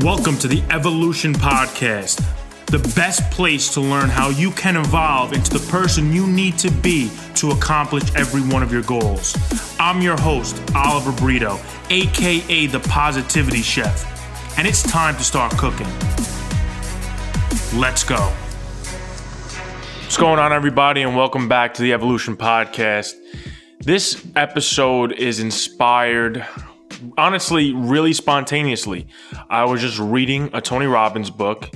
Welcome to the Evolution Podcast, the best place to learn how you can evolve into the person you need to be to accomplish every one of your goals. I'm your host, Oliver Brito, aka the Positivity Chef, and it's time to start cooking. Let's go. What's going on, everybody, and welcome back to the Evolution Podcast. This episode is inspired honestly really spontaneously. I was just reading a Tony Robbins book.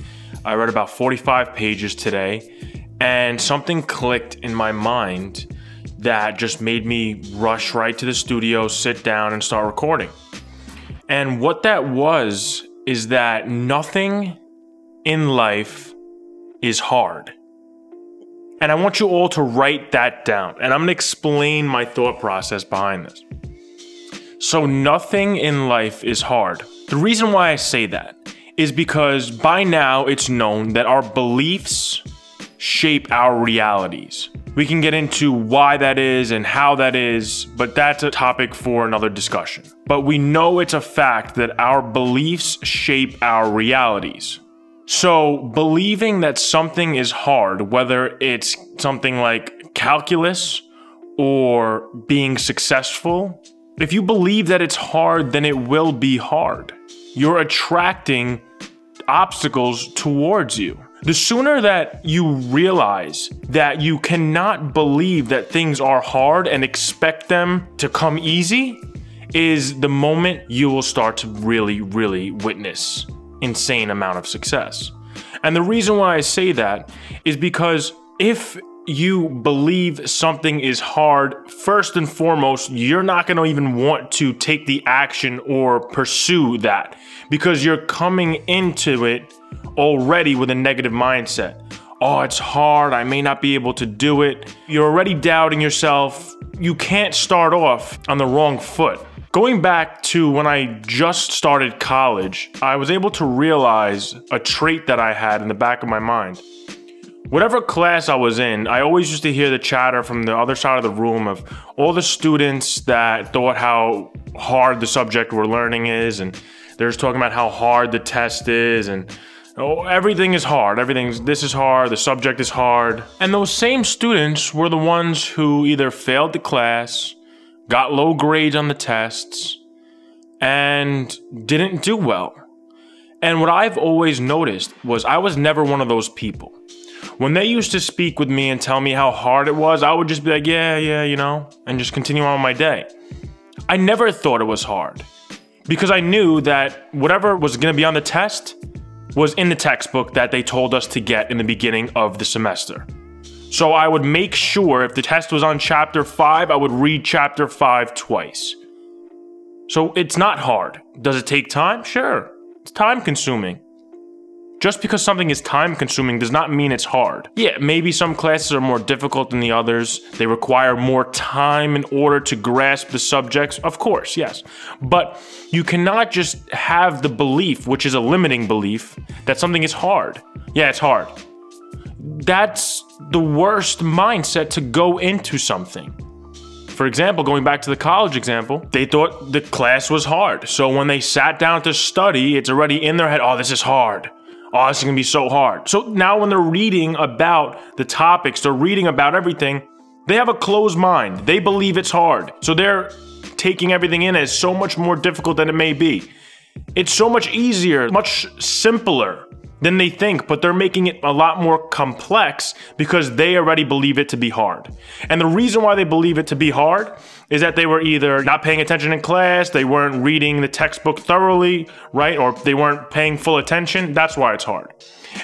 I read about 45 pages today, and something clicked in my mind that just made me rush right to the studio, sit down, and start recording. And what that was is that nothing in life is hard. And I want you all to write that down. And I'm gonna explain my thought process behind this. So, nothing in life is hard. The reason why I say that is because by now it's known that our beliefs shape our realities. We can get into why that is and how that is, but that's a topic for another discussion. But we know it's a fact that our beliefs shape our realities. So, believing that something is hard, whether it's something like calculus or being successful, if you believe that it's hard, then it will be hard. You're attracting obstacles towards you. The sooner that you realize that you cannot believe that things are hard and expect them to come easy, is the moment you will start to really, really witness insane amount of success. And the reason why I say that is because if you believe something is hard, first and foremost, you're not going to even want to take the action or pursue that because you're coming into it already with a negative mindset. Oh, it's hard. I may not be able to do it. You're already doubting yourself. You can't start off on the wrong foot. Going back to when I just started college, I was able to realize a trait that I had in the back of my mind whatever class I was in, I always used to hear the chatter from the other side of the room of all the students that thought how hard the subject we're learning is, and they're just talking about how hard the test is, and oh, everything is hard. Everything's this is hard. The subject is hard, and those same students were the ones who either failed the class, got low grades on the tests, and didn't do well. And what I've always noticed was I was never one of those people. When they used to speak with me and tell me how hard it was, I would just be like, yeah, yeah, you know, and just continue on my day. I never thought it was hard because I knew that whatever was going to be on the test was in the textbook that they told us to get in the beginning of the semester. So I would make sure if the test was on chapter 5, I would read chapter 5 twice. So it's not hard. Does it take time? Sure. It's time consuming. Just because something is time consuming does not mean it's hard. Yeah, maybe some classes are more difficult than the others. They require more time in order to grasp the subjects. Of course, yes. But you cannot just have the belief, which is a limiting belief, that something is hard. Yeah, it's hard. That's the worst mindset to go into something. For example, going back to the college example, they thought the class was hard. So when they sat down to study, it's already in their head, oh, this is hard oh, this is gonna be so hard. So now when they're reading about the topics, they're reading about everything, they have a closed mind. They believe it's hard. So they're taking everything in as so much more difficult than it may be. It's so much easier, much simpler than they think, but they're making it a lot more complex because they already believe it to be hard. And the reason why they believe it to be hard is that they were either not paying attention in class, they weren't reading the textbook thoroughly, right? Or they weren't paying full attention. That's why it's hard.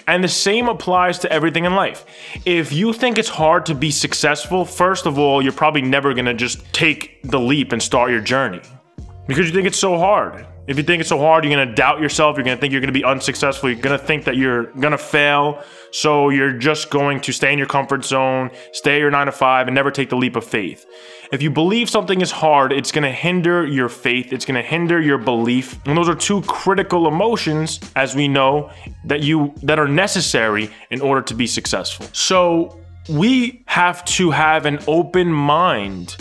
And the same applies to everything in life. If you think it's hard to be successful, first of all, you're probably never gonna just take the leap and start your journey because you think it's so hard. If you think it's so hard, you're gonna doubt yourself. You're gonna think you're gonna be unsuccessful. You're gonna think that you're gonna fail. So you're just going to stay in your comfort zone, stay your nine to five, and never take the leap of faith. If you believe something is hard, it's gonna hinder your faith. It's gonna hinder your belief. And those are two critical emotions, as we know, that you that are necessary in order to be successful. So we have to have an open mind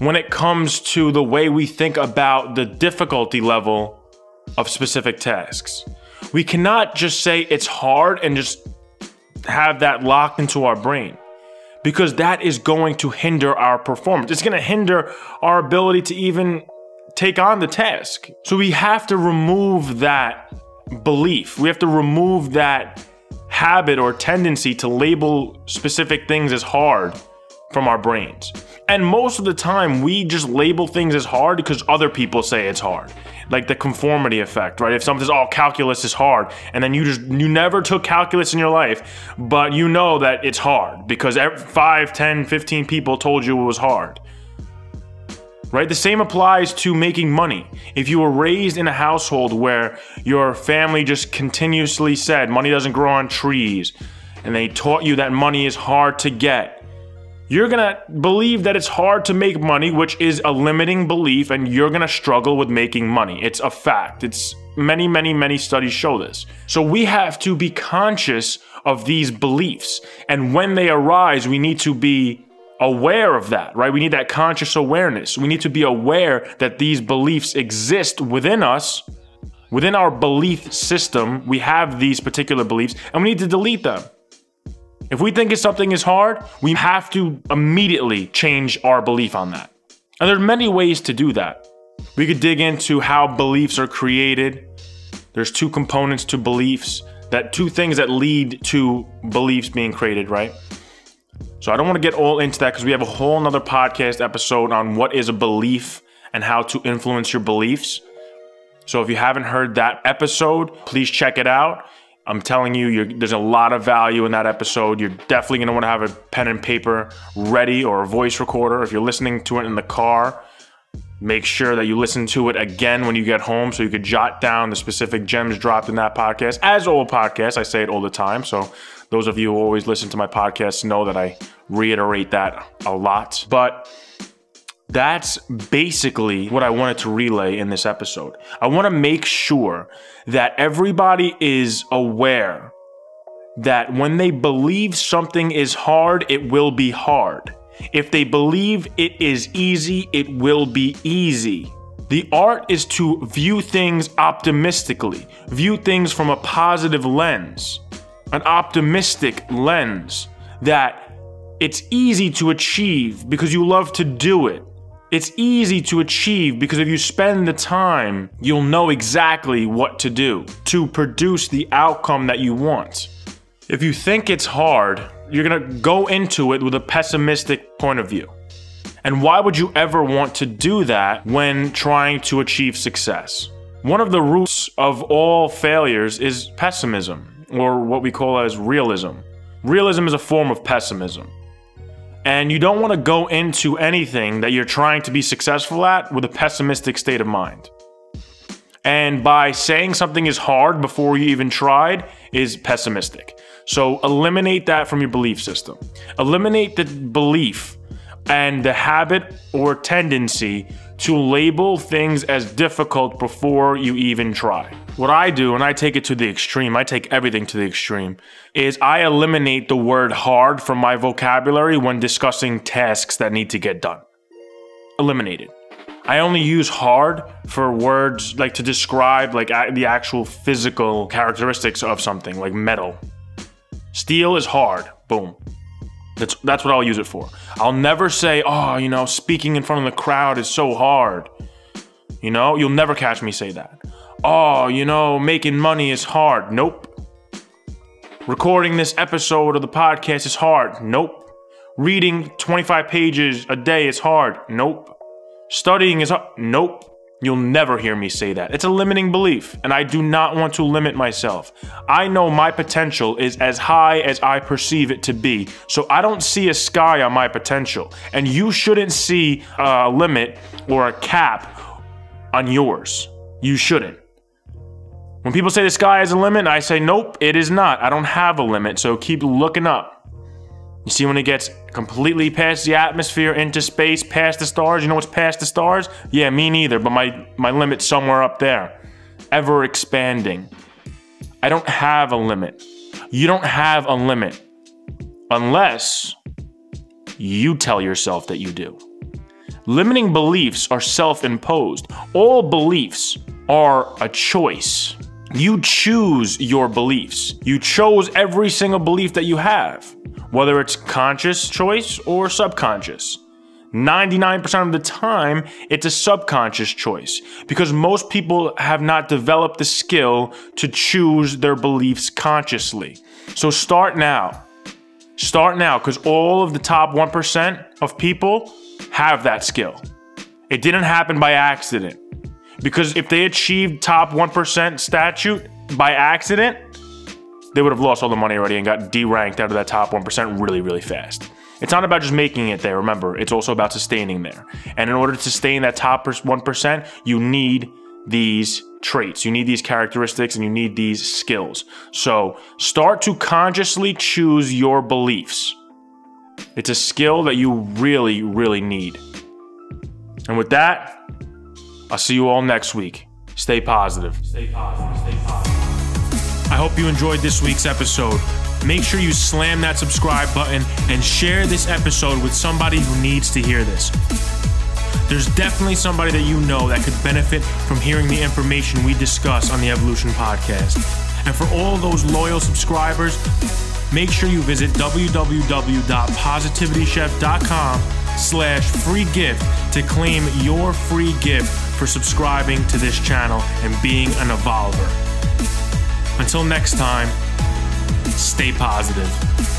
when it comes to the way we think about the difficulty level of specific tasks. We cannot just say it's hard and just have that locked into our brain because that is going to hinder our performance. It's going to hinder our ability to even take on the task. So we have to remove that belief. We have to remove that habit or tendency to label specific things as hard from our brains. And most of the time, we just label things as hard because other people say it's hard. Like the conformity effect, right? If something's all oh, calculus is hard, and then you just, you never took calculus in your life, but you know that it's hard because 5, 10, 15 people told you it was hard right? The same applies to making money. If you were raised in a household where your family just continuously said money doesn't grow on trees, and they taught you that money is hard to get, you're gonna believe that it's hard to make money, which is a limiting belief, and you're gonna struggle with making money. It's a fact. It's many, many, many studies show this. So we have to be conscious of these beliefs. And when they arise, we need to be aware of that, right? We need that conscious awareness. We need to be aware that these beliefs exist within us, within our belief system. We have these particular beliefs and we need to delete them. If we think something is hard, we have to immediately change our belief on that. And there are many ways to do that. We could dig into how beliefs are created. There's two components to beliefs, that two things that lead to beliefs being created, right? So I don't want to get all into that because we have a whole nother podcast episode on what is a belief and how to influence your beliefs. So if you haven't heard that episode, please check it out. I'm telling you, there's a lot of value in that episode. You're definitely going to want to have a pen and paper ready or a voice recorder. If you're listening to it in the car, make sure that you listen to it again when you get home so you could jot down the specific gems dropped in that podcast. As all podcasts, I say it all the time. So those of you who always listen to my podcast know that I reiterate that a lot. But that's basically what I wanted to relay in this episode. I want to make sure that everybody is aware that when they believe something is hard, it will be hard. If they believe it is easy, it will be easy. The art is to view things optimistically, view things from a positive lens an optimistic lens that it's easy to achieve because you love to do it. It's easy to achieve because if you spend the time, you'll know exactly what to do to produce the outcome that you want. If you think it's hard, you're gonna go into it with a pessimistic point of view. And why would you ever want to do that when trying to achieve success? One of the roots of all failures is pessimism or what we call as realism. Realism is a form of pessimism. And you don't want to go into anything that you're trying to be successful at with a pessimistic state of mind. And by saying something is hard before you even tried is pessimistic. So eliminate that from your belief system. Eliminate the belief and the habit or tendency to label things as difficult before you even try. What I do, and I take it to the extreme, I take everything to the extreme, is I eliminate the word hard from my vocabulary when discussing tasks that need to get done. Eliminated. I only use hard for words like to describe like the actual physical characteristics of something, like metal. Steel is hard. Boom. That's that's what I'll use it for. I'll never say, "Oh, you know, speaking in front of the crowd is so hard." You know, you'll never catch me say that. "Oh, you know, making money is hard." Nope. Recording this episode of the podcast is hard. Nope. Reading 25 pages a day is hard. Nope. Studying is hard. Nope. You'll never hear me say that. It's a limiting belief, and I do not want to limit myself. I know my potential is as high as I perceive it to be, so I don't see a sky on my potential, and you shouldn't see a limit or a cap on yours. You shouldn't. When people say the sky has a limit, I say, nope, it is not. I don't have a limit, so keep looking up. You see when it gets completely past the atmosphere, into space, past the stars, you know what's past the stars? Yeah, me neither, but my, my limit's somewhere up there. Ever expanding. I don't have a limit. You don't have a limit. Unless you tell yourself that you do. Limiting beliefs are self imposed. All beliefs are a choice. You choose your beliefs. You chose every single belief that you have, whether it's conscious choice or subconscious. 99% of the time, it's a subconscious choice because most people have not developed the skill to choose their beliefs consciously. So start now. Start now because all of the top 1% of people have that skill. It didn't happen by accident. Because if they achieved top 1% statute by accident, they would have lost all the money already and got deranked out of that top 1% really, really fast. It's not about just making it there, remember, it's also about sustaining there. And in order to sustain that top 1%, you need these traits, you need these characteristics, and you need these skills. So start to consciously choose your beliefs. It's a skill that you really, really need. And with that, I'll see you all next week. Stay positive. Stay positive. Stay positive. I hope you enjoyed this week's episode make sure you slam that subscribe button and share this episode with somebody who needs to hear this. There's definitely somebody that you know that could benefit from hearing the information we discuss on the Evolution Podcast. And for all those loyal subscribers, make sure you visit www.positivitychef.com slash free gift to claim your free gift for subscribing to this channel and being an evolver. Until next time, stay positive.